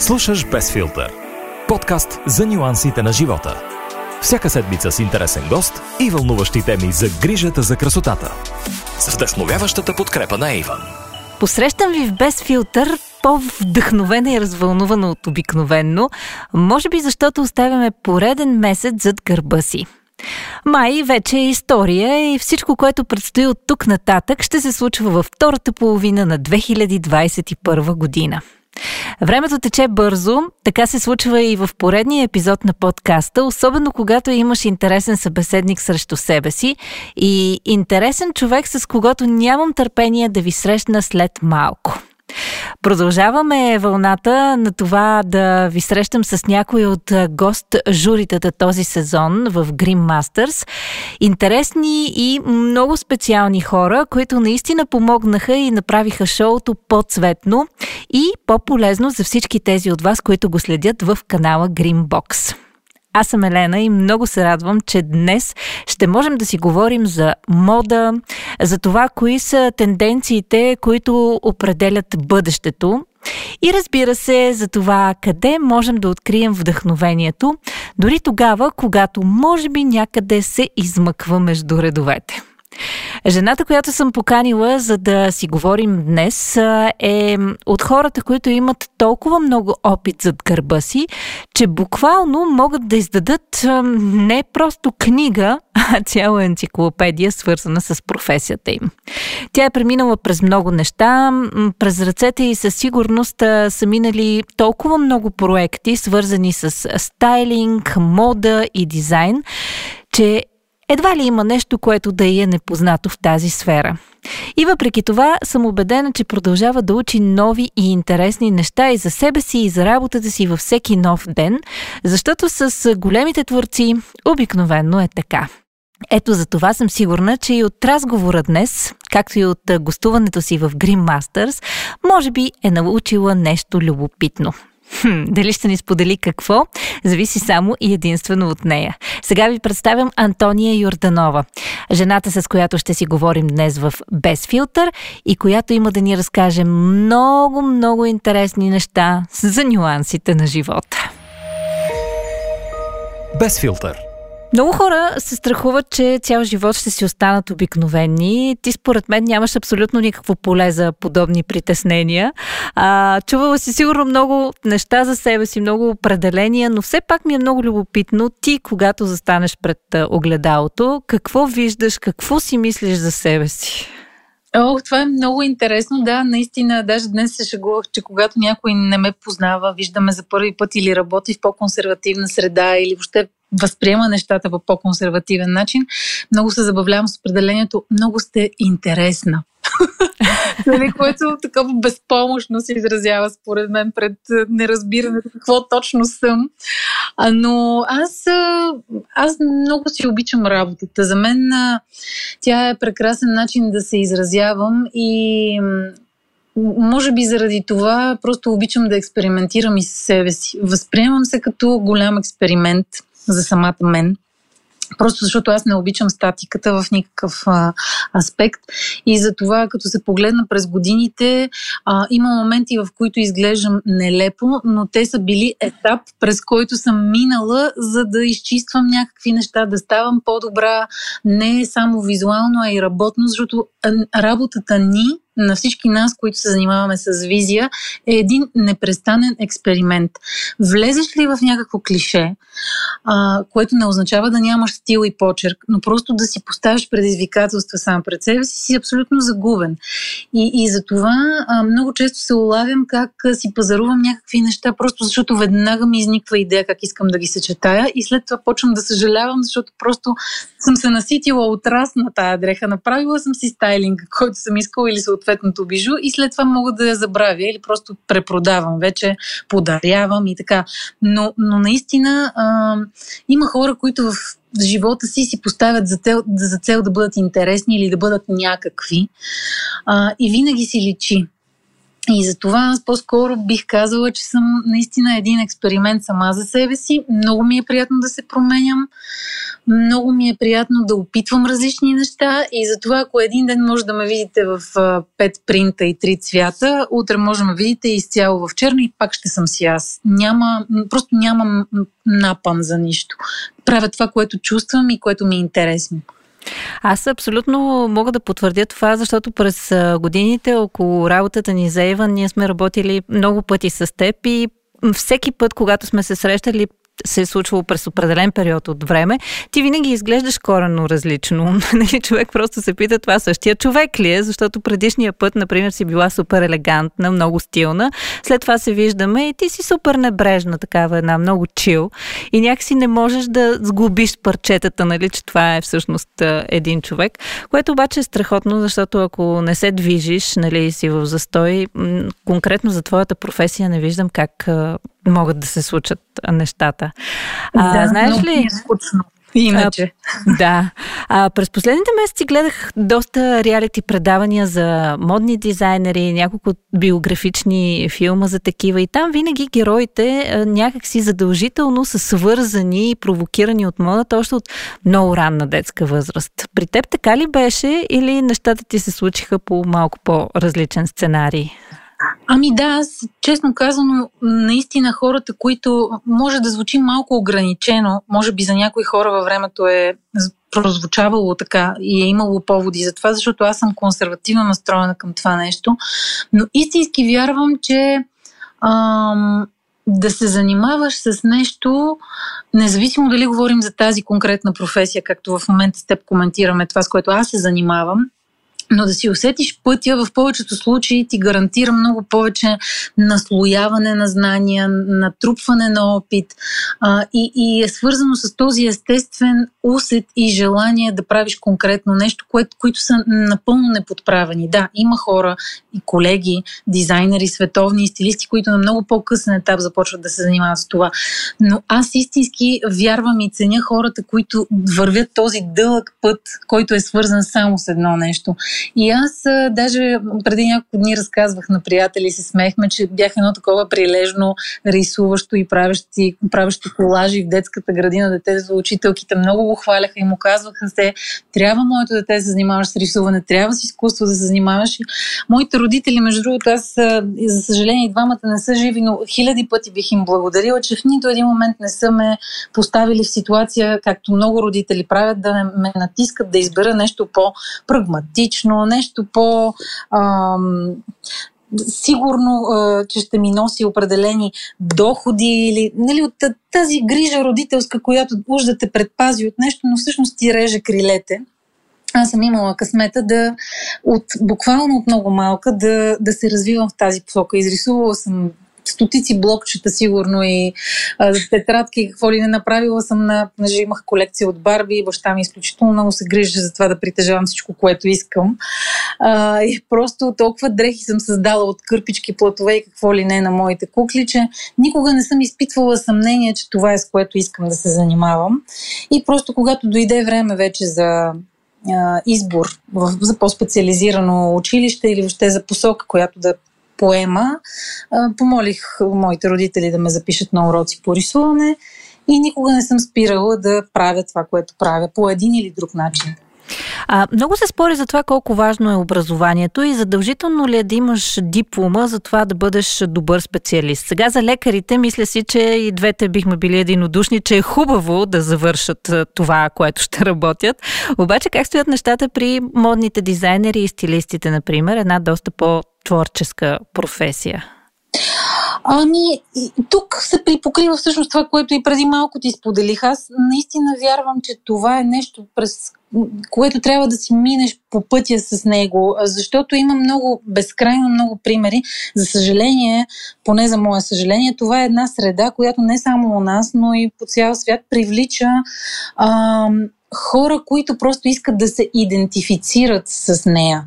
Слушаш Без филтър. Подкаст за нюансите на живота. Всяка седмица с интересен гост и вълнуващи теми за грижата за красотата. С вдъхновяващата подкрепа на Иван. Посрещам ви в Без филтър по-вдъхновена и развълнувана от обикновенно, може би защото оставяме пореден месец зад гърба си. Май вече е история и всичко, което предстои от тук нататък, ще се случва във втората половина на 2021 година. Времето тече бързо, така се случва и в поредния епизод на подкаста, особено когато имаш интересен събеседник срещу себе си и интересен човек, с когото нямам търпение да ви срещна след малко. Продължаваме вълната на това да ви срещам с някои от гост журитата този сезон в Green Masters. Интересни и много специални хора, които наистина помогнаха и направиха шоуто по-цветно и по-полезно за всички тези от вас, които го следят в канала Greenbox. Аз съм Елена и много се радвам, че днес ще можем да си говорим за мода, за това кои са тенденциите, които определят бъдещето и разбира се за това къде можем да открием вдъхновението, дори тогава, когато може би някъде се измъква между редовете. Жената, която съм поканила, за да си говорим днес, е от хората, които имат толкова много опит зад гърба си, че буквално могат да издадат не просто книга, а цяла енциклопедия, свързана с професията им. Тя е преминала през много неща, през ръцете и със сигурност са минали толкова много проекти, свързани с стайлинг, мода и дизайн, че едва ли има нещо, което да е непознато в тази сфера. И въпреки това съм убедена, че продължава да учи нови и интересни неща и за себе си, и за работата си във всеки нов ден, защото с големите творци обикновенно е така. Ето за това съм сигурна, че и от разговора днес, както и от гостуването си в Green Masters, може би е научила нещо любопитно. Хм, дали ще ни сподели какво, зависи само и единствено от нея. Сега ви представям Антония Юрданова, жената с която ще си говорим днес в Без филтър и която има да ни разкаже много, много интересни неща за нюансите на живота. Без филтър – много хора се страхуват, че цял живот ще си останат обикновени. Ти според мен нямаш абсолютно никакво поле за подобни притеснения. А, чувала си сигурно много неща за себе си, много определения, но все пак ми е много любопитно ти, когато застанеш пред огледалото, какво виждаш, какво си мислиш за себе си? Ох, това е много интересно. Да, наистина, даже днес се шегувах, че когато някой не ме познава, виждаме за първи път или работи в по-консервативна среда, или въобще възприема нещата по по-консервативен начин, много се забавлявам с определението много сте интересна. нали, което такова безпомощно се изразява според мен пред неразбирането какво точно съм. А, но аз, аз много си обичам работата. За мен тя е прекрасен начин да се изразявам и може би заради това просто обичам да експериментирам и с себе си. Възприемам се като голям експеримент – за самата мен. Просто защото аз не обичам статиката в никакъв а, аспект. И за това, като се погледна през годините, а, има моменти, в които изглеждам нелепо, но те са били етап, през който съм минала, за да изчиствам някакви неща, да ставам по-добра, не само визуално, а и работно, защото работата ни на всички нас, които се занимаваме с визия, е един непрестанен експеримент. Влезеш ли в някакво клише, а, което не означава да нямаш стил и почерк, но просто да си поставиш предизвикателства сам пред себе си, си абсолютно загубен. И, и за това а, много често се улавям как си пазарувам някакви неща, просто защото веднага ми изниква идея как искам да ги съчетая и след това почвам да съжалявам, защото просто съм се наситила от раз на тая дреха. Направила съм си стайлинга, който съм искала или съответно съответното бижу и след това мога да я забравя или просто препродавам, вече подарявам и така. Но, но наистина а, има хора, които в живота си си поставят за цел, за цел да бъдат интересни или да бъдат някакви а, и винаги си личи. И за това аз по-скоро бих казала, че съм наистина един експеримент сама за себе си. Много ми е приятно да се променям. Много ми е приятно да опитвам различни неща и затова, ако един ден може да ме видите в пет принта и три цвята, утре може да ме видите изцяло в черно и пак ще съм си аз. Няма, просто нямам напън за нищо. Правя това, което чувствам и което ми е интересно. Аз абсолютно мога да потвърдя това, защото през годините около работата ни за Иван ние сме работили много пъти с теб и всеки път, когато сме се срещали се е случвало през определен период от време, ти винаги изглеждаш коренно различно. нали, човек просто се пита това същия човек ли е, защото предишния път, например, си била супер елегантна, много стилна. След това се виждаме и ти си супер небрежна, такава една, много чил. И някакси не можеш да сгубиш парчетата, нали, че това е всъщност един човек, което обаче е страхотно, защото ако не се движиш, нали, си в застой, конкретно за твоята професия не виждам как могат да се случат нещата. А, да, знаеш ли? Е скучно. Иначе. А, да. А, през последните месеци гледах доста реалити предавания за модни дизайнери, няколко биографични филма за такива и там винаги героите някакси задължително са свързани и провокирани от модата още от много ранна детска възраст. При теб така ли беше или нещата ти се случиха по малко по-различен сценарий? Ами да, аз честно казано, наистина хората, които може да звучи малко ограничено, може би за някои хора във времето е прозвучавало така и е имало поводи за това, защото аз съм консервативно настроена към това нещо, но истински вярвам, че ам, да се занимаваш с нещо, независимо дали говорим за тази конкретна професия, както в момента с теб коментираме това, с което аз се занимавам, но да си усетиш пътя в повечето случаи ти гарантира много повече наслояване на знания, натрупване на опит а, и, и е свързано с този естествен усет и желание да правиш конкретно нещо, което, които са напълно неподправени. Да, има хора и колеги, дизайнери, световни стилисти, които на много по-късен етап започват да се занимават с това. Но аз истински вярвам и ценя хората, които вървят този дълъг път, който е свързан само с едно нещо. И аз даже преди няколко дни разказвах на приятели и се смехме, че бях едно такова прилежно рисуващо и правещи, правещо колажи в детската градина дете за учителките. Много го хваляха и му казваха се, трябва моето дете да се занимаваш с рисуване, трябва с изкуство да се занимаваш. Моите родители, между другото, аз, за съжаление, и двамата не са живи, но хиляди пъти бих им благодарила, че в нито един момент не са ме поставили в ситуация, както много родители правят, да ме натискат да избера нещо по-прагматично, нещо по... Сигурно, че ще ми носи определени доходи или нали, от тази грижа родителска, която уж да те предпази от нещо, но всъщност ти реже крилете. Аз съм имала късмета да от буквално от много малка да, да се развивам в тази посока. Изрисувала съм стотици блокчета, сигурно и а, тетрадки, какво ли не направила съм на, понеже имах колекция от Барби и баща ми изключително много се грижи за това да притежавам всичко, което искам. А, и просто толкова дрехи съм създала от кърпички, платове и какво ли не на моите кукли, че никога не съм изпитвала съмнение, че това е с което искам да се занимавам. И просто когато дойде време вече за избор за по-специализирано училище или въобще за посока, която да поема. Помолих моите родители да ме запишат на уроци по рисуване и никога не съм спирала да правя това, което правя по един или друг начин. А, много се спори за това колко важно е образованието и задължително ли е да имаш диплома за това да бъдеш добър специалист. Сега за лекарите мисля си, че и двете бихме били единодушни, че е хубаво да завършат това, което ще работят. Обаче как стоят нещата при модните дизайнери и стилистите, например, една доста по-творческа професия? Ами, тук се припокрива всъщност това, което и преди малко ти споделих. Аз наистина вярвам, че това е нещо, през което трябва да си минеш по пътя с него, защото има много, безкрайно много примери. За съжаление, поне за мое съжаление, това е една среда, която не само у нас, но и по цял свят привлича ам, хора, които просто искат да се идентифицират с нея.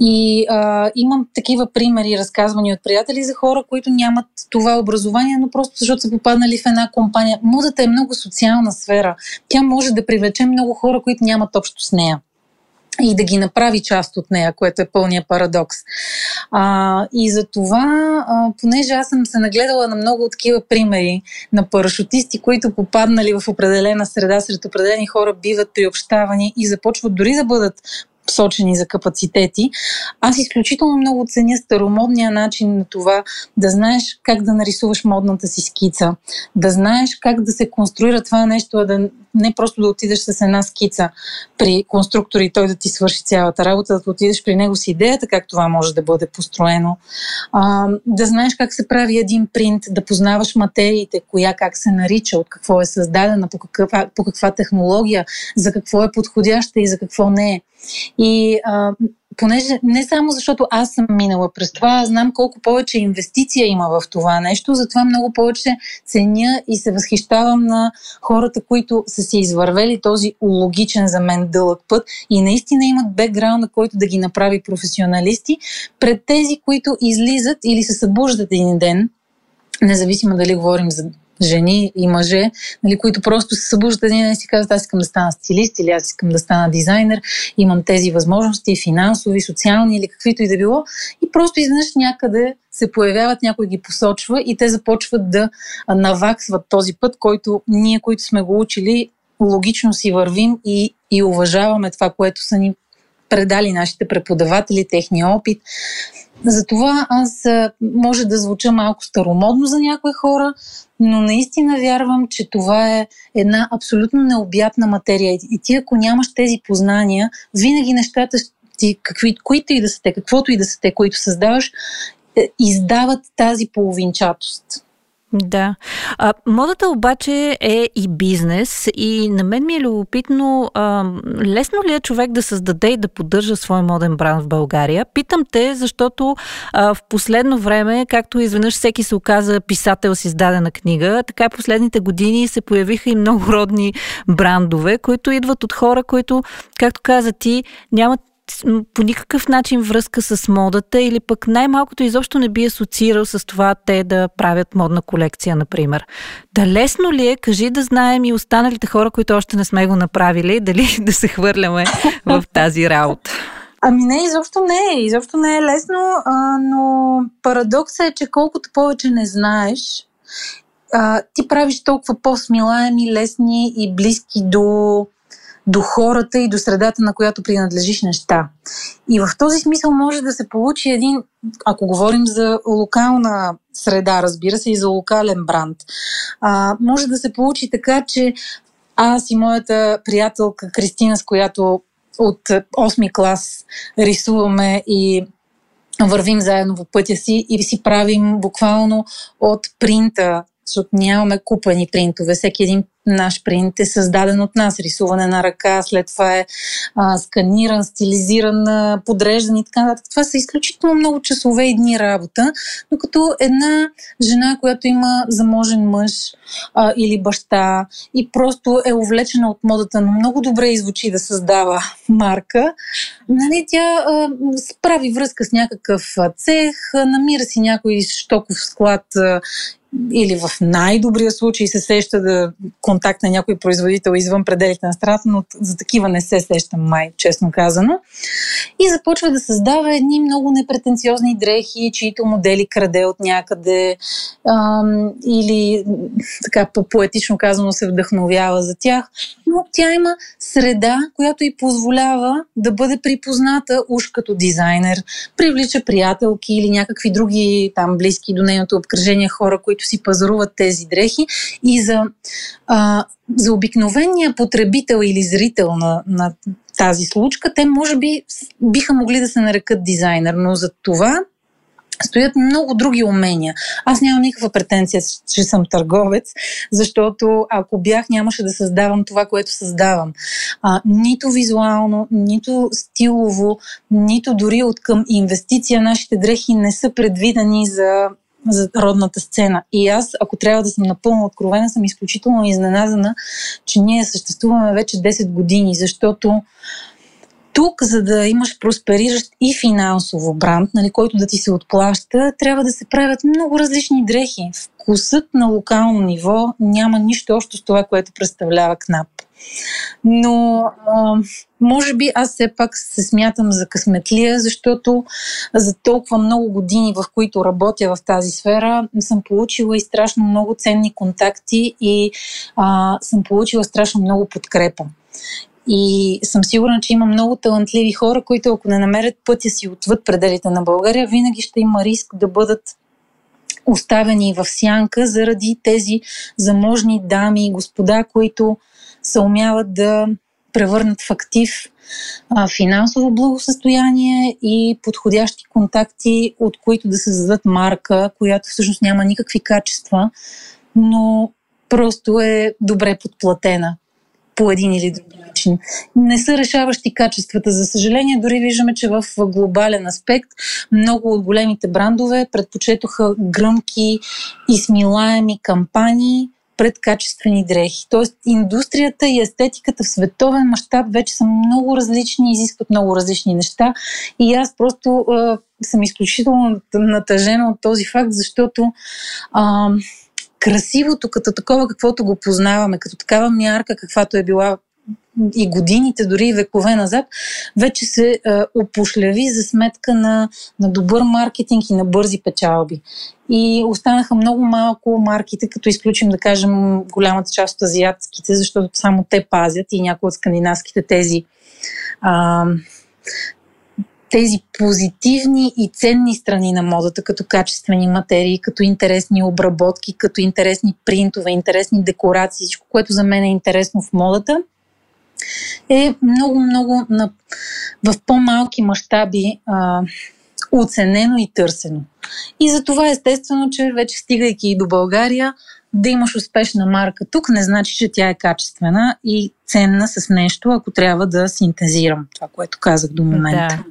И а, имам такива примери, разказвани от приятели за хора, които нямат това образование, но просто защото са попаднали в една компания. Модата е много социална сфера. Тя може да привлече много хора, които нямат общо с нея. И да ги направи част от нея, което е пълния парадокс. А, и за това, а, понеже аз съм се нагледала на много такива примери на парашутисти, които попаднали в определена среда сред определени хора, биват приобщавани и започват дори да бъдат сочени за капацитети. Аз изключително много ценя старомодния начин на това да знаеш как да нарисуваш модната си скица, да знаеш как да се конструира това нещо, а да не просто да отидеш с една скица при конструктор и той да ти свърши цялата работа, да отидеш при него с идеята как това може да бъде построено, а, да знаеш как се прави един принт, да познаваш материите, коя как се нарича, от какво е създадена, по, каква, по каква технология, за какво е подходяща и за какво не е. И а, понеже не само защото аз съм минала през това, знам колко повече инвестиция има в това нещо, затова много повече ценя и се възхищавам на хората, които са си извървели този логичен за мен дълъг път и наистина имат бекграунда, който да ги направи професионалисти, пред тези, които излизат или се събуждат един ден, независимо дали говорим за жени и мъже, нали, които просто се събуждат един ден и си казват, аз искам да стана стилист или аз искам да стана дизайнер, имам тези възможности, финансови, социални или каквито и да било. И просто изведнъж някъде се появяват, някой ги посочва и те започват да наваксват този път, който ние, които сме го учили, логично си вървим и, и уважаваме това, което са ни предали нашите преподаватели, техния опит. Затова аз може да звуча малко старомодно за някои хора, но наистина вярвам, че това е една абсолютно необятна материя. И ти, ако нямаш тези познания, винаги нещата ти, какви, които и да са те, каквото и да са те, които създаваш, е, издават тази половинчатост. Да. А, модата обаче е и бизнес и на мен ми е любопитно, а, лесно ли е човек да създаде и да поддържа свой моден бранд в България? Питам те, защото а, в последно време, както изведнъж всеки се оказа писател с издадена книга, така и последните години се появиха и много родни брандове, които идват от хора, които, както каза ти, нямат по никакъв начин връзка с модата или пък най-малкото изобщо не би асоциирал с това те да правят модна колекция, например. Да лесно ли е, кажи да знаем и останалите хора, които още не сме го направили, дали да се хвърляме в тази работа? Ами не, изобщо не е. Изобщо не е лесно, а, но парадоксът е, че колкото повече не знаеш, а, ти правиш толкова по-смилаеми, лесни и близки до до хората и до средата, на която принадлежиш неща. И в този смисъл може да се получи един, ако говорим за локална среда, разбира се, и за локален бранд, а, може да се получи така, че аз и моята приятелка Кристина, с която от 8 клас рисуваме и вървим заедно по пътя си и си правим буквално от принта защото нямаме купени принтове. Всеки един наш принт е създаден от нас. Рисуване на ръка, след това е а, сканиран, стилизиран, подреждан и така нататък. Това са изключително много часове и дни работа, но като една жена, която има заможен мъж а, или баща и просто е увлечена от модата, но много добре извучи да създава марка, нали, тя а, прави връзка с някакъв цех, намира си някой штоков склад а, или в най-добрия случай се сеща да контактне някой производител извън пределите на страната, но за такива не се сещам май, честно казано. И започва да създава едни много непретенциозни дрехи, чието модели краде от някъде ам, или така по-поетично казано се вдъхновява за тях. Но тя има среда, която й позволява да бъде припозната уж като дизайнер, привлича приятелки или някакви други там близки до нейното обкръжение хора, които си пазаруват тези дрехи и за, а, за обикновения потребител или зрител на, на тази случка, те може би биха могли да се нарекат дизайнер, но за това стоят много други умения. Аз нямам никаква претенция, че съм търговец, защото ако бях, нямаше да създавам това, което създавам. А, нито визуално, нито стилово, нито дори от към инвестиция нашите дрехи не са предвидени за за родната сцена. И аз, ако трябва да съм напълно откровена, съм изключително изненадана, че ние съществуваме вече 10 години, защото тук, за да имаш проспериращ и финансово бранд, нали, който да ти се отплаща, трябва да се правят много различни дрехи. Вкусът на локално ниво няма нищо общо с това, което представлява КНАП. Но а, може би аз все пак се смятам за късметлия, защото за толкова много години, в които работя в тази сфера, съм получила и страшно много ценни контакти и а, съм получила страшно много подкрепа. И съм сигурна, че има много талантливи хора, които ако не намерят пътя си отвъд пределите на България, винаги ще има риск да бъдат оставени в сянка заради тези заможни дами и господа, които се умяват да превърнат в актив финансово благосъстояние и подходящи контакти, от които да създадат марка, която всъщност няма никакви качества, но просто е добре подплатена по един или друг начин. Не са решаващи качествата. За съжаление, дори виждаме, че в глобален аспект много от големите брандове предпочетоха гръмки и смилаеми кампании пред качествени дрехи. Тоест, индустрията и естетиката в световен мащаб вече са много различни, изискват много различни неща. И аз просто а, съм изключително натъжена от този факт, защото а, красивото като такова, каквото го познаваме, като такава мярка, каквато е била и годините, дори и векове назад, вече се а, опошляви за сметка на, на добър маркетинг и на бързи печалби. И останаха много малко марките, като изключим, да кажем, голямата част от азиатските, защото само те пазят и някои от скандинавските тези а, тези позитивни и ценни страни на модата, като качествени материи, като интересни обработки, като интересни принтове, интересни декорации, всичко, което за мен е интересно в модата, е много-много в по-малки мащаби оценено и търсено. И за това естествено, че вече стигайки и до България, да имаш успешна марка тук не значи, че тя е качествена и ценна с нещо, ако трябва да синтезирам това, което казах до момента. Да.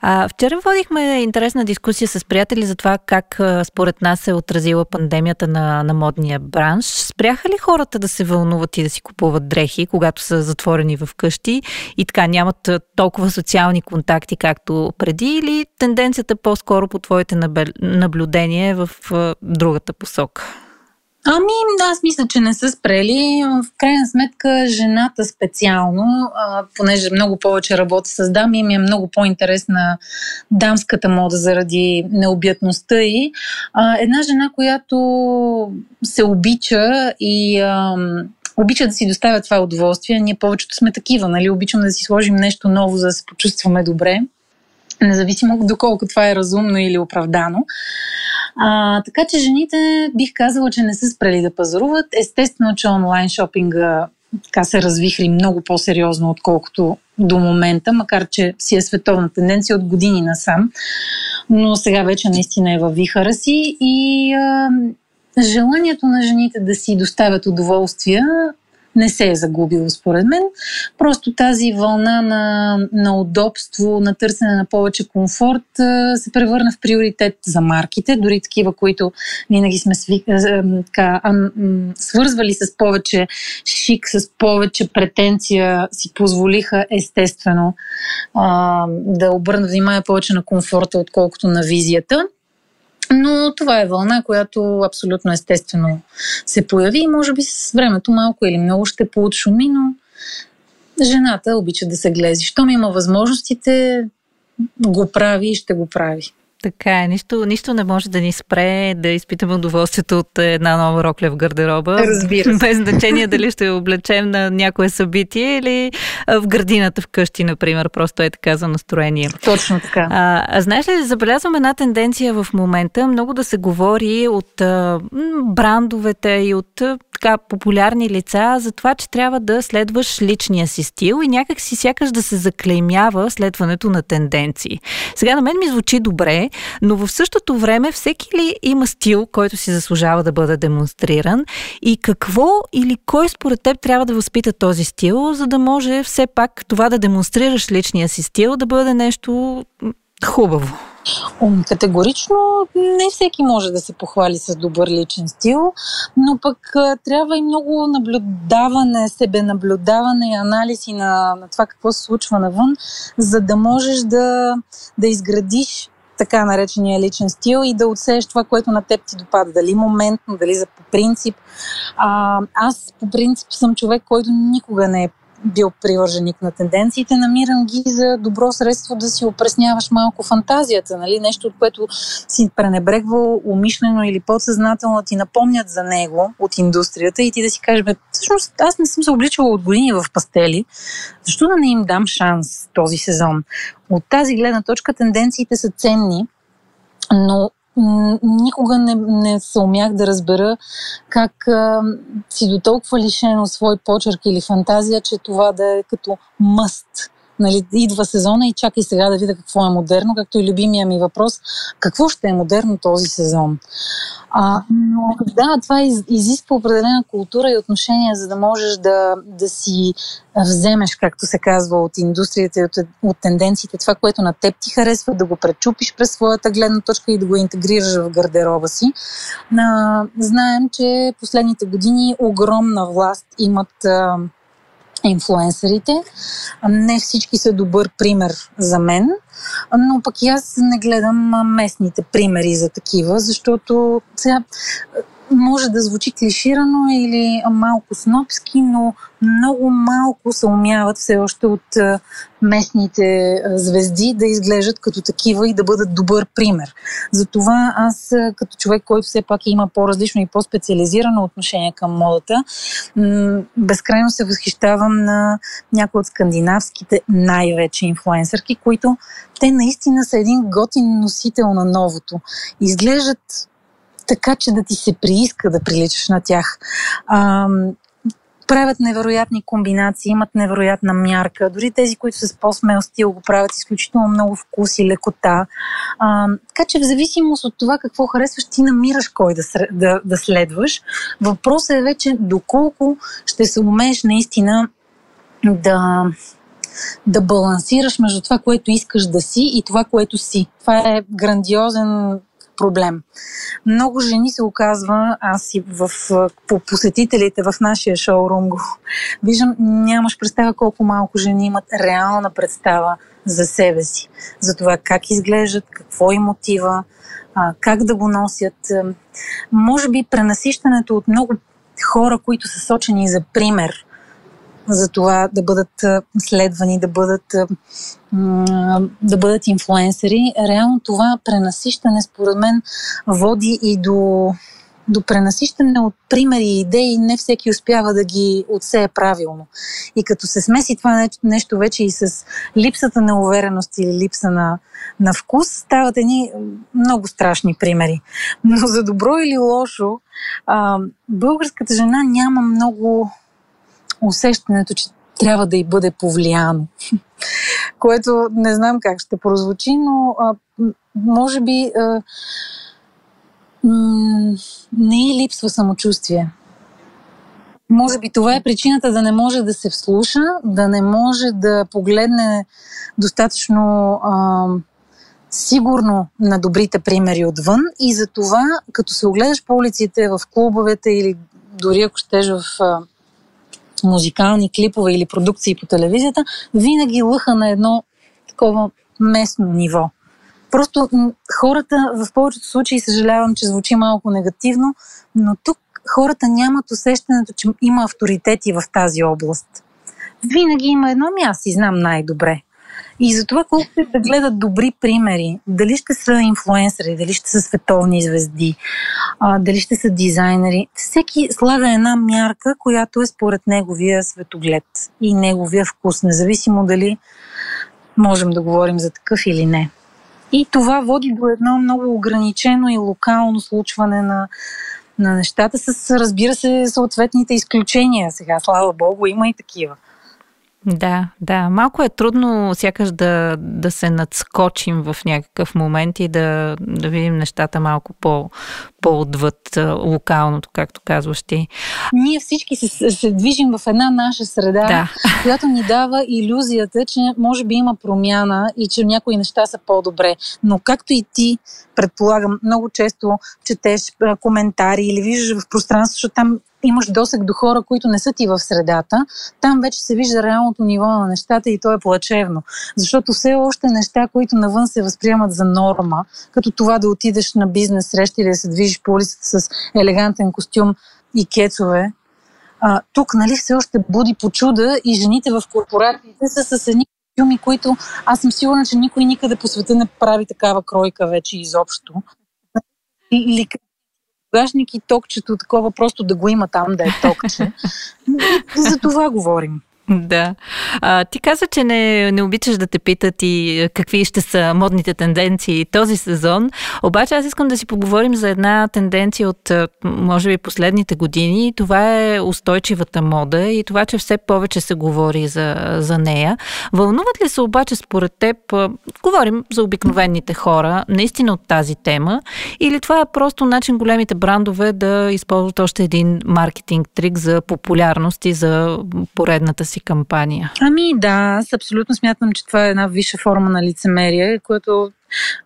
А, вчера водихме интересна дискусия с приятели за това как според нас се отразила пандемията на, на модния бранш. Спряха ли хората да се вълнуват и да си купуват дрехи, когато са затворени в къщи и така нямат толкова социални контакти, както преди, или тенденцията по-скоро по твоите наблюдения е в другата посока? Ами, аз мисля, че не са спрели. В крайна сметка, жената специално, а, понеже много повече работи с дами, ми е много по-интересна дамската мода заради необятността и една жена, която се обича и а, обича да си доставя това удоволствие. Ние повечето сме такива, нали? Обичаме да си сложим нещо ново, за да се почувстваме добре независимо доколко това е разумно или оправдано. А, така че жените бих казала, че не са спрели да пазаруват. Естествено, че онлайн шопинга така се развихри много по-сериозно, отколкото до момента, макар че си е световна тенденция от години насам. Но сега вече наистина е във вихара си и а, желанието на жените да си доставят удоволствия не се е загубило според мен. Просто тази вълна на, на удобство, на търсене на повече комфорт се превърна в приоритет за марките, дори такива, които винаги сме сви, така, свързвали с повече шик, с повече претенция, си позволиха естествено да обърнат внимание повече на комфорта, отколкото на визията. Но това е вълна, която абсолютно естествено се появи и може би с времето малко или много ще поотшуми, но жената обича да се глези. Щом има възможностите, го прави и ще го прави. Така е, нищо, нищо не може да ни спре да изпитаме удоволствието от една нова рокля в гардероба. Разбира се. Без значение дали ще облечем на някое събитие или в градината вкъщи, например. Просто е така за настроение. Точно така. А, а знаеш ли, забелязвам една тенденция в момента много да се говори от а, брандовете и от така популярни лица за това, че трябва да следваш личния си стил и някак си сякаш да се заклеймява следването на тенденции. Сега на мен ми звучи добре, но в същото време всеки ли има стил, който си заслужава да бъде демонстриран и какво или кой според теб трябва да възпита този стил, за да може все пак това да демонстрираш личния си стил да бъде нещо хубаво? Категорично не всеки може да се похвали с добър личен стил, но пък трябва и много наблюдаване, себе наблюдаване и анализи на, на това какво се случва навън, за да можеш да, да изградиш така наречения личен стил и да отсееш това, което на теб ти допада. Дали моментно, дали за по принцип. А, аз по принцип съм човек, който никога не е бил привърженик на тенденциите, намирам ги за добро средство да си опресняваш малко фантазията, нали? нещо, от което си пренебрегвал умишлено или подсъзнателно ти напомнят за него от индустрията и ти да си кажеш, бе, всъщност аз не съм се обличала от години в пастели, защо да не им дам шанс този сезон? От тази гледна точка тенденциите са ценни, но никога не, не се умях да разбера как а, си до толкова лишено свой почерк или фантазия, че това да е като мъст. Нали, идва сезона и чакай сега да видя какво е модерно, както и любимия ми въпрос, какво ще е модерно този сезон. А, но да, това из, изисква определена култура и отношение, за да можеш да, да си вземеш, както се казва, от индустрията и от, от тенденциите, това, което на теб ти харесва, да го пречупиш през своята гледна точка и да го интегрираш в гардероба си. А, знаем, че последните години огромна власт имат а, инфлуенсърите. Не всички са добър пример за мен, но пък и аз не гледам местните примери за такива, защото сега може да звучи клиширано или малко снопски, но много малко се умяват все още от местните звезди да изглеждат като такива и да бъдат добър пример. Затова аз, като човек, който все пак има по-различно и по-специализирано отношение към модата, безкрайно се възхищавам на някои от скандинавските най-вече инфлуенсърки, които те наистина са един готин носител на новото. Изглеждат така, че да ти се прииска да приличаш на тях. А, правят невероятни комбинации, имат невероятна мярка. Дори тези, които са с по-смел стил, го правят изключително много вкус и лекота. А, така че в зависимост от това какво харесваш, ти намираш кой да, да, да следваш. Въпросът е вече доколко ще се умееш наистина да, да балансираш между това, което искаш да си и това, което си. Това е грандиозен проблем. Много жени се оказва, аз и в, по посетителите в нашия шоурум го виждам, нямаш представа колко малко жени имат реална представа за себе си, за това как изглеждат, какво им мотива, как да го носят. Може би пренасищането от много хора, които са сочени за пример за това да бъдат следвани, да бъдат, да бъдат инфлуенсери. Реално това пренасищане, според мен, води и до, до пренасищане от примери и идеи. Не всеки успява да ги отсее правилно. И като се смеси това нещо вече и с липсата на увереност или липса на, на вкус, стават едни много страшни примери. Но за добро или лошо, българската жена няма много усещането, че трябва да й бъде повлияно. Което не знам как ще прозвучи, но а, може би а, м- не и липсва самочувствие. Може би това е причината да не може да се вслуша, да не може да погледне достатъчно а, сигурно на добрите примери отвън и за това, като се огледаш по улиците, в клубовете или дори ако щеш в а, музикални клипове или продукции по телевизията, винаги лъха на едно такова местно ниво. Просто хората, в повечето случаи съжалявам, че звучи малко негативно, но тук хората нямат усещането, че има авторитети в тази област. Винаги има едно място и знам най-добре. И за това колкото да гледат добри примери, дали ще са инфлуенсъри, дали ще са световни звезди, а, дали ще са дизайнери, всеки слага една мярка, която е според неговия светоглед и неговия вкус, независимо дали можем да говорим за такъв или не. И това води до едно много ограничено и локално случване на, на нещата с, разбира се, съответните изключения. Сега, слава Богу, има и такива. Да, да. Малко е трудно сякаш да, да се надскочим в някакъв момент и да, да видим нещата малко по, по-отвъд локалното, както казваш ти. Ние всички се, се движим в една наша среда, да. която ни дава иллюзията, че може би има промяна и че някои неща са по-добре. Но както и ти, предполагам, много често четеш коментари или виждаш в пространството, защото там имаш досег до хора, които не са ти в средата, там вече се вижда реалното ниво на нещата и то е плачевно. Защото все още неща, които навън се възприемат за норма, като това да отидеш на бизнес среща или да се движиш по улицата с елегантен костюм и кецове, а, тук нали все още буди по чуда и жените в корпорациите са с едни костюми, които аз съм сигурна, че никой никъде по света не прави такава кройка вече изобщо. Или багажник и токчето, такова просто да го има там да е токче. За това говорим. Да. А, ти каза, че не, не обичаш да те питат и какви ще са модните тенденции този сезон. Обаче аз искам да си поговорим за една тенденция от, може би, последните години. Това е устойчивата мода и това, че все повече се говори за, за нея. Вълнуват ли се обаче според теб, говорим за обикновените хора, наистина от тази тема, или това е просто начин големите брандове да използват още един маркетинг трик за популярност и за поредната си си кампания? Ами да, аз абсолютно смятам, че това е една висша форма на лицемерие, което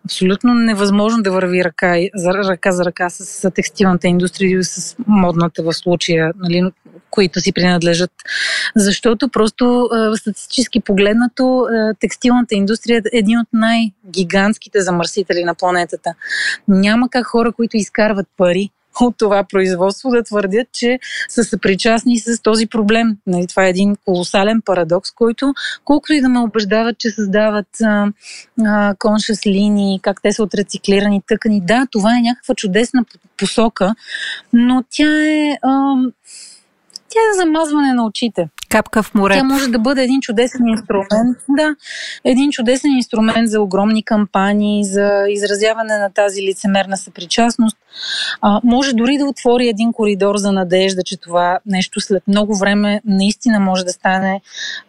абсолютно невъзможно да върви ръка за ръка, за ръка с, с текстилната индустрия и с модната в случая, нали, които си принадлежат. Защото просто статистически погледнато текстилната индустрия е един от най-гигантските замърсители на планетата. Няма как хора, които изкарват пари от това производство да твърдят, че са съпричастни с този проблем. Нали, това е един колосален парадокс, който колкото и да ме убеждават, че създават коншес линии, как те са от рециклирани тъкани. Да, това е някаква чудесна посока, но тя е... А, тя е замазване на очите. Капка в море. Тя може да бъде един чудесен инструмент, да, един чудесен инструмент за огромни кампании, за изразяване на тази лицемерна съпричастност. А, може дори да отвори един коридор за надежда, че това нещо след много време наистина може да стане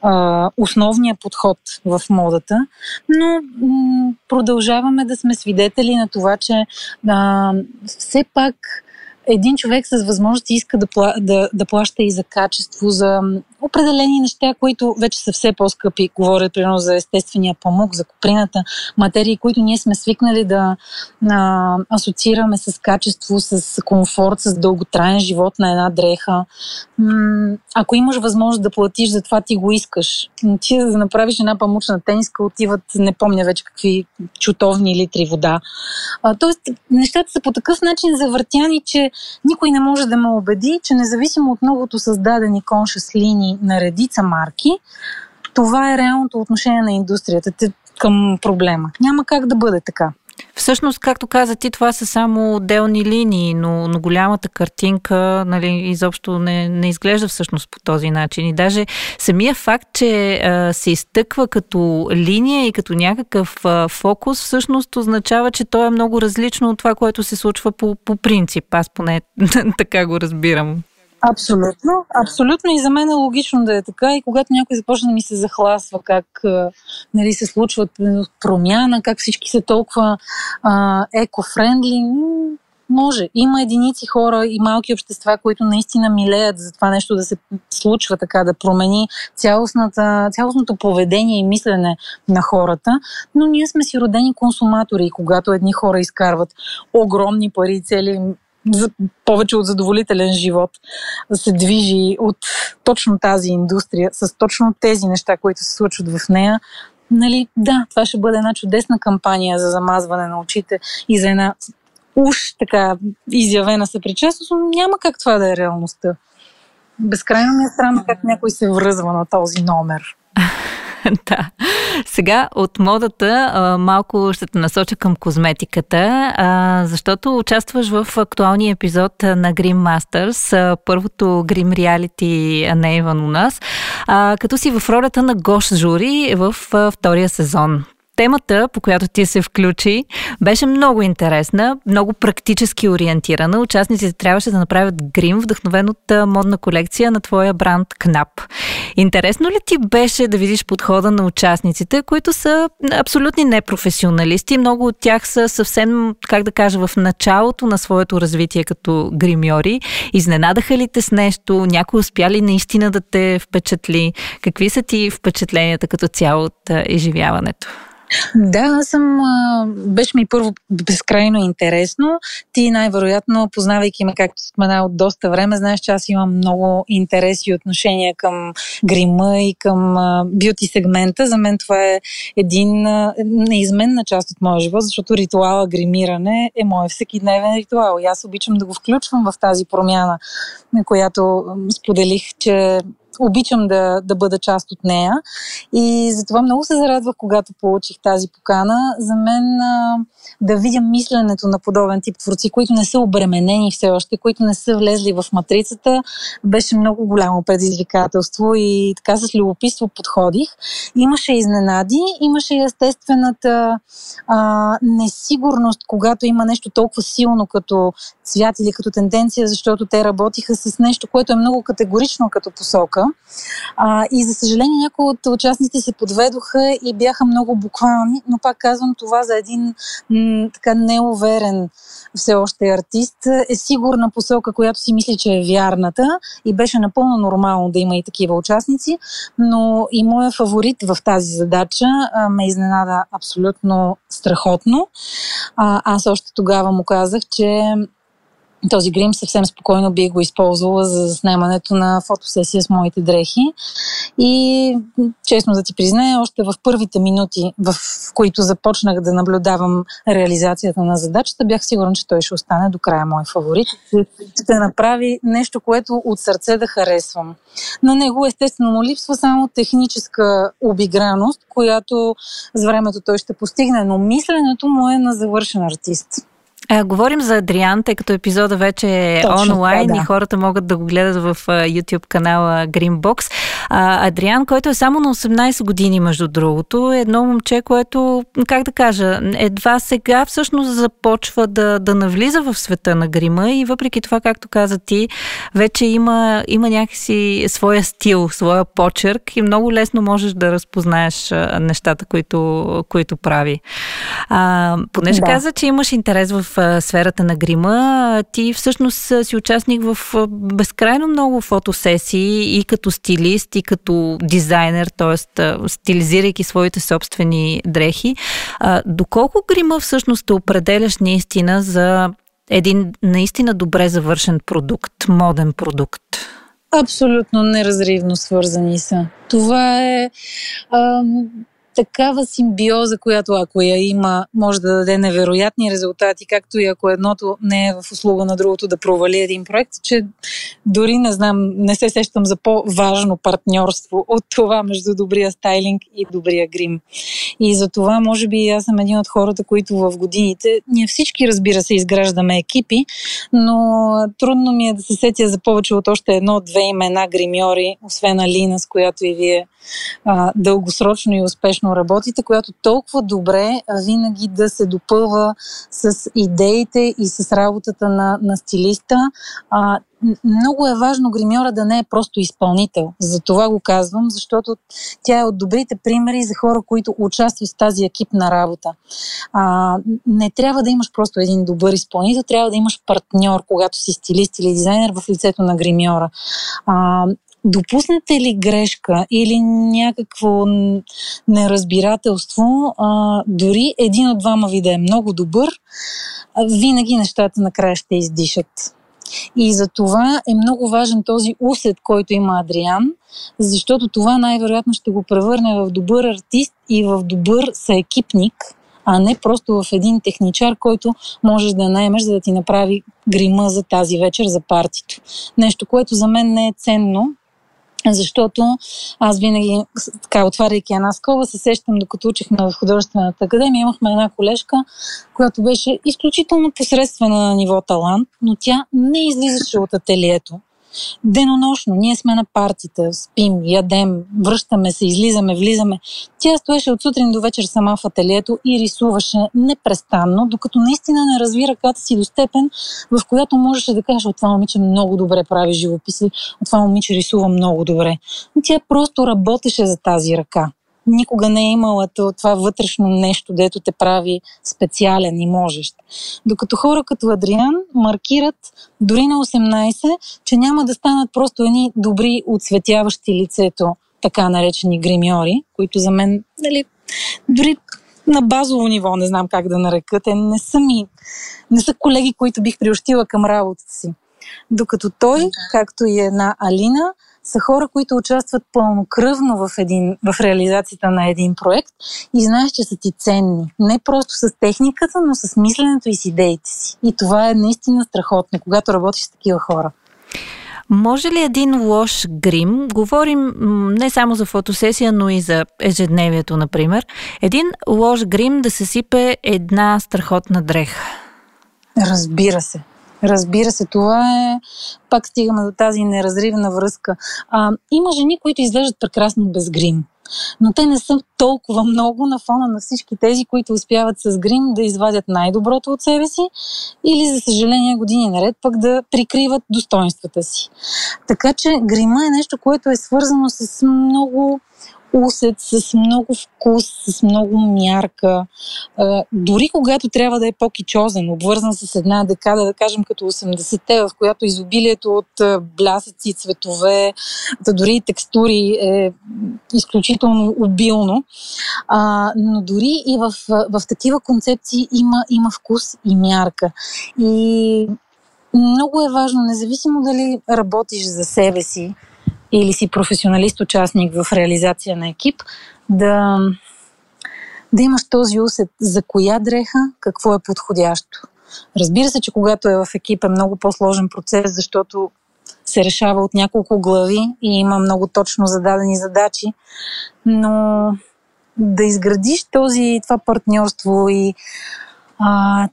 а, основния подход в модата. Но м- продължаваме да сме свидетели на това, че а, все пак един човек с възможности иска да, да, да плаща и за качество, за определени неща, които вече са все по-скъпи. Говорят, примерно, за естествения памук, за куприната, материи, които ние сме свикнали да а, асоциираме с качество, с комфорт, с дълготраен живот на една дреха. М- ако имаш възможност да платиш за това, ти го искаш. Ти да направиш една памучна тениска, отиват, не помня вече какви чутовни литри вода. А, тоест, нещата са по такъв начин завъртяни, че никой не може да ме убеди, че независимо от многото създадени коншес линии на редица марки, това е реалното отношение на индустрията към проблема. Няма как да бъде така. Всъщност, както каза ти, това са само отделни линии, но, но голямата картинка нали, изобщо не, не изглежда всъщност по този начин. И даже самия факт, че а, се изтъква като линия и като някакъв а, фокус, всъщност означава, че то е много различно от това, което се случва по, по принцип. Аз поне така го разбирам. Абсолютно. Абсолютно и за мен е логично да е така. И когато някой започне да ми се захласва как нали, се случва промяна, как всички са толкова еко-френдли, може. Има единици хора и малки общества, които наистина милеят за това нещо да се случва така, да промени цялостното поведение и мислене на хората, но ние сме си родени консуматори и когато едни хора изкарват огромни пари, цели за повече от задоволителен живот да се движи от точно тази индустрия, с точно тези неща, които се случват в нея, нали, да, това ще бъде една чудесна кампания за замазване на очите и за една уж така изявена съпричастност, но няма как това да е реалността. Безкрайно ми е странно как някой се връзва на този номер. да. Сега от модата малко ще те насоча към козметиката, защото участваш в актуалния епизод на Grim Masters, първото Grim реалити на Иван у нас, като си в ролята на Гош Жури в а, втория сезон. Темата, по която ти се включи, беше много интересна, много практически ориентирана. Участниците трябваше да направят грим, вдъхновен от модна колекция на твоя бранд КНАП. Интересно ли ти беше да видиш подхода на участниците, които са абсолютни непрофесионалисти? Много от тях са съвсем, как да кажа, в началото на своето развитие като гримьори. Изненадаха ли те с нещо? Някой успя ли наистина да те впечатли? Какви са ти впечатленията като цяло от изживяването? Да, аз съм. Беше ми първо безкрайно интересно. Ти най-вероятно, познавайки ме, както спомена от доста време, знаеш, че аз имам много интерес и отношения към грима и към бюти сегмента. За мен това е един неизменна част от моя живот, защото ритуала гримиране е моят всекидневен ритуал. И аз обичам да го включвам в тази промяна, на която споделих, че обичам да, да бъда част от нея. И затова много се зарадвах, когато получих тази покана. За мен а, да видя мисленето на подобен тип творци, които не са обременени все още, които не са влезли в матрицата, беше много голямо предизвикателство и така с любопитство подходих. Имаше изненади, имаше естествената а, несигурност, когато има нещо толкова силно като цвят или като тенденция, защото те работиха с нещо, което е много категорично като посока. А, и за съжаление някои от участниците се подведоха и бяха много буквални, но пак казвам това за един м- така неуверен все още артист е сигурна посока, която си мисли, че е вярната и беше напълно нормално да има и такива участници, но и моя фаворит в тази задача а, ме изненада абсолютно страхотно. А, аз още тогава му казах, че този грим съвсем спокойно бих го използвала за снимането на фотосесия с моите дрехи. И честно да ти призная, още в първите минути, в които започнах да наблюдавам реализацията на задачата, бях сигурна, че той ще остане до края мой фаворит. Ще направи нещо, което от сърце да харесвам. На него естествено му липсва само техническа обиграност, която с времето той ще постигне, но мисленето му е на завършен артист. А, говорим за Адриан, тъй като епизода вече е Точно, онлайн да, да. и хората могат да го гледат в YouTube канала Greenbox. А, Адриан, който е само на 18 години, между другото, е едно момче, което, как да кажа, едва сега всъщност започва да, да навлиза в света на грима и въпреки това, както каза ти, вече има, има някакси своя стил, своя почерк и много лесно можеш да разпознаеш нещата, които, които прави. А, понеже да. каза, че имаш интерес в сферата на грима. Ти всъщност си участник в безкрайно много фотосесии и като стилист, и като дизайнер, т.е. стилизирайки своите собствени дрехи. Доколко грима всъщност те определяш наистина за един наистина добре завършен продукт, моден продукт? Абсолютно неразривно свързани са. Това е ам, такава симбиоза, която ако я има, може да даде невероятни резултати, както и ако едното не е в услуга на другото да провали един проект, че дори не знам, не се сещам за по-важно партньорство от това между добрия стайлинг и добрия грим. И за това, може би, аз съм един от хората, които в годините, ние всички, разбира се, изграждаме екипи, но трудно ми е да се сетя за повече от още едно-две имена гримьори, освен Алина, с която и вие а, дългосрочно и успешно работите, която толкова добре винаги да се допълва с идеите и с работата на, на стилиста. А, много е важно гримьора да не е просто изпълнител. За това го казвам, защото тя е от добрите примери за хора, които участват в тази екипна работа. А, не трябва да имаш просто един добър изпълнител, трябва да имаш партньор, когато си стилист или дизайнер в лицето на гримьора. А, допуснете ли грешка или някакво неразбирателство, а, дори един от двама ви да е много добър, винаги нещата накрая ще издишат. И за това е много важен този усет, който има Адриан, защото това най-вероятно ще го превърне в добър артист и в добър съекипник, а не просто в един техничар, който можеш да наемеш, за да ти направи грима за тази вечер за партито. Нещо, което за мен не е ценно, защото аз винаги, така, отваряйки една скоба, се сещам, докато учихме в художествената академия, имахме една колежка, която беше изключително посредствена на ниво талант, но тя не излизаше от ателието денонощно. Ние сме на партията, спим, ядем, връщаме се, излизаме, влизаме. Тя стоеше от сутрин до вечер сама в ателието и рисуваше непрестанно, докато наистина не разви ръката си до степен, в която можеше да каже, от това момиче много добре прави живописи, от това момиче рисува много добре. Но тя просто работеше за тази ръка никога не е имала това вътрешно нещо, дето те прави специален и можещ. Докато хора като Адриан маркират дори на 18, че няма да станат просто едни добри, отсветяващи лицето, така наречени гримьори, които за мен, нали, дори на базово ниво, не знам как да нарека. Те не са ми, не са колеги, които бих приощила към работата си. Докато той, както и една Алина, са хора, които участват пълнокръвно в, един, в реализацията на един проект и знаеш, че са ти ценни. Не просто с техниката, но с мисленето и с идеите си. И това е наистина страхотно, когато работиш с такива хора. Може ли един лош грим, говорим не само за фотосесия, но и за ежедневието, например, един лош грим да се сипе една страхотна дреха? Разбира се. Разбира се, това е. Пак стигаме до тази неразривна връзка. А, има жени, които изглеждат прекрасно без грим. Но те не са толкова много на фона на всички тези, които успяват с грим да извадят най-доброто от себе си или, за съжаление, години наред пък да прикриват достоинствата си. Така че грима е нещо, което е свързано с много усет, с много вкус, с много мярка. А, дори когато трябва да е по-кичозен, обвързан с една декада, да кажем като 80-те, в която изобилието от блясъци, цветове, да дори и текстури е изключително обилно. А, но дори и в, в такива концепции има, има вкус и мярка. И много е важно, независимо дали работиш за себе си, или си професионалист-участник в реализация на екип, да, да имаш този усет за коя дреха, какво е подходящо. Разбира се, че когато е в екип е много по-сложен процес, защото се решава от няколко глави и има много точно зададени задачи, но да изградиш този, това партньорство и а,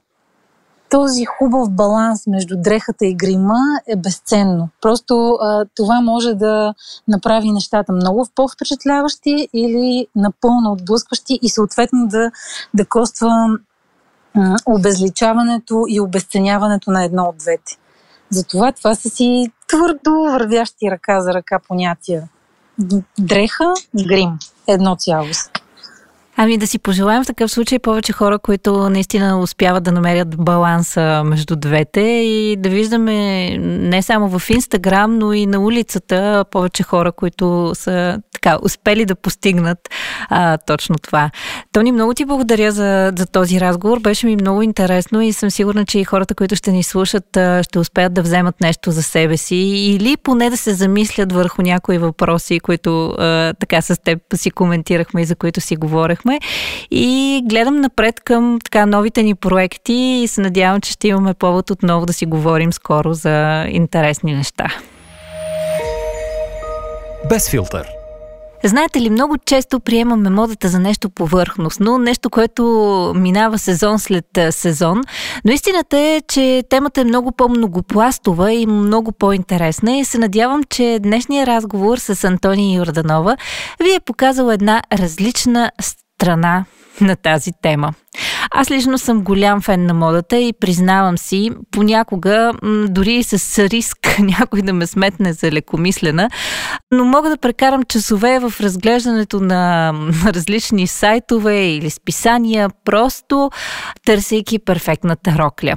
този хубав баланс между дрехата и грима е безценно. Просто а, това може да направи нещата много по-впечатляващи или напълно отблъскващи и съответно да, да коства а, обезличаването и обесценяването на едно от двете. Затова това са си твърдо вървящи ръка за ръка понятия. Дреха, грим. Едно цялост. Ами да си пожелаем в такъв случай повече хора, които наистина успяват да намерят баланса между двете и да виждаме не само в Инстаграм, но и на улицата повече хора, които са така успели да постигнат а, точно това. Тони, много ти благодаря за, за този разговор. Беше ми много интересно и съм сигурна, че и хората, които ще ни слушат, ще успеят да вземат нещо за себе си или поне да се замислят върху някои въпроси, които а, така с теб си коментирахме и за които си говорехме говорихме. И гледам напред към така новите ни проекти и се надявам, че ще имаме повод отново да си говорим скоро за интересни неща. Без филтър. Знаете ли, много често приемаме модата за нещо повърхностно, нещо, което минава сезон след сезон, но истината е, че темата е много по-многопластова и много по-интересна и се надявам, че днешния разговор с Антония Йорданова ви е показал една различна страна на тази тема. Аз лично съм голям фен на модата и признавам си, понякога дори с риск някой да ме сметне за лекомислена, но мога да прекарам часове в разглеждането на различни сайтове или списания, просто търсейки перфектната рокля.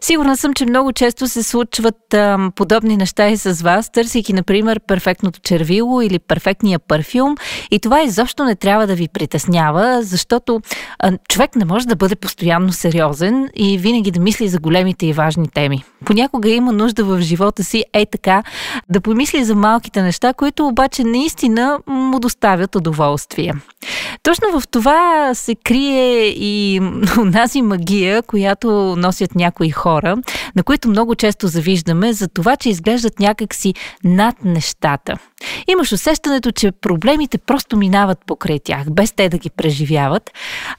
Сигурна съм, че много често се случват а, подобни неща и с вас, търсейки, например, перфектното червило или перфектния парфюм. И това изобщо не трябва да ви притеснява, защото а, човек не може да бъде постоянно сериозен и винаги да мисли за големите и важни теми. Понякога има нужда в живота си, е така, да помисли за малките неща, които обаче наистина му доставят удоволствие. Точно в това се крие и унази магия, която носят някои хора, на които много често завиждаме за това, че изглеждат някакси над нещата. Имаш усещането, че проблемите просто минават покрай тях, без те да ги преживяват.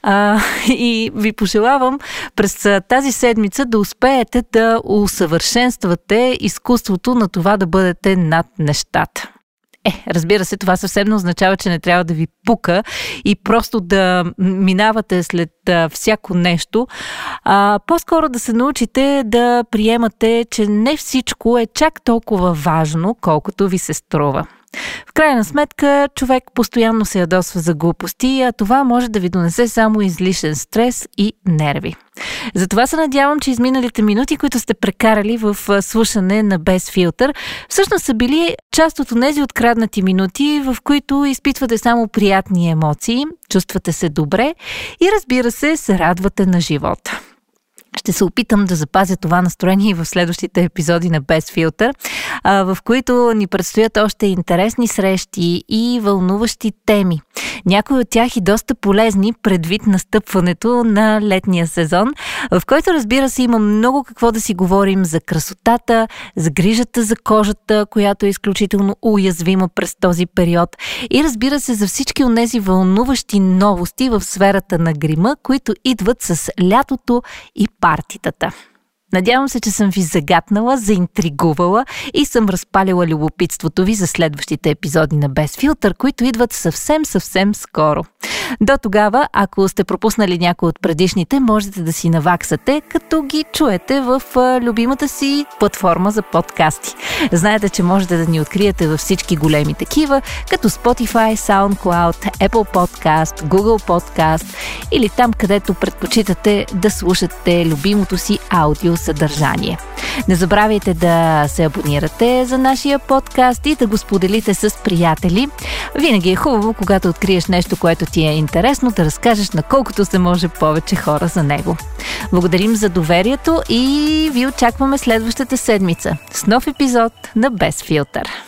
А, и ви пожелавам през тази седмица да успеете да усъвършенствате изкуството на това да бъдете над нещата. Е, разбира се, това съвсем не означава, че не трябва да ви пука и просто да минавате след а, всяко нещо. А, по-скоро да се научите да приемате, че не всичко е чак толкова важно, колкото ви се струва. В крайна сметка, човек постоянно се ядосва за глупости, а това може да ви донесе само излишен стрес и нерви. Затова се надявам, че изминалите минути, които сте прекарали в слушане на Без филтър, всъщност са били част от тези откраднати минути, в които изпитвате само приятни емоции, чувствате се добре и разбира се, се радвате на живота. Ще се опитам да запазя това настроение и в следващите епизоди на Без филтър, в които ни предстоят още интересни срещи и вълнуващи теми. Някои от тях и доста полезни предвид настъпването на летния сезон, в който разбира се има много какво да си говорим за красотата, за грижата за кожата, която е изключително уязвима през този период и разбира се за всички от тези вълнуващи новости в сферата на грима, които идват с лятото и партитата. Надявам се, че съм ви загатнала, заинтригувала и съм разпалила любопитството ви за следващите епизоди на Без филтър, които идват съвсем, съвсем скоро. До тогава, ако сте пропуснали някой от предишните, можете да си наваксате, като ги чуете в любимата си платформа за подкасти. Знаете, че можете да ни откриете във всички големи такива, като Spotify, SoundCloud, Apple Podcast, Google Podcast или там, където предпочитате да слушате любимото си аудио съдържание. Не забравяйте да се абонирате за нашия подкаст и да го споделите с приятели. Винаги е хубаво, когато откриеш нещо, което ти е интересно, да разкажеш на колкото се може повече хора за него. Благодарим за доверието и ви очакваме следващата седмица с нов епизод на Без филтър.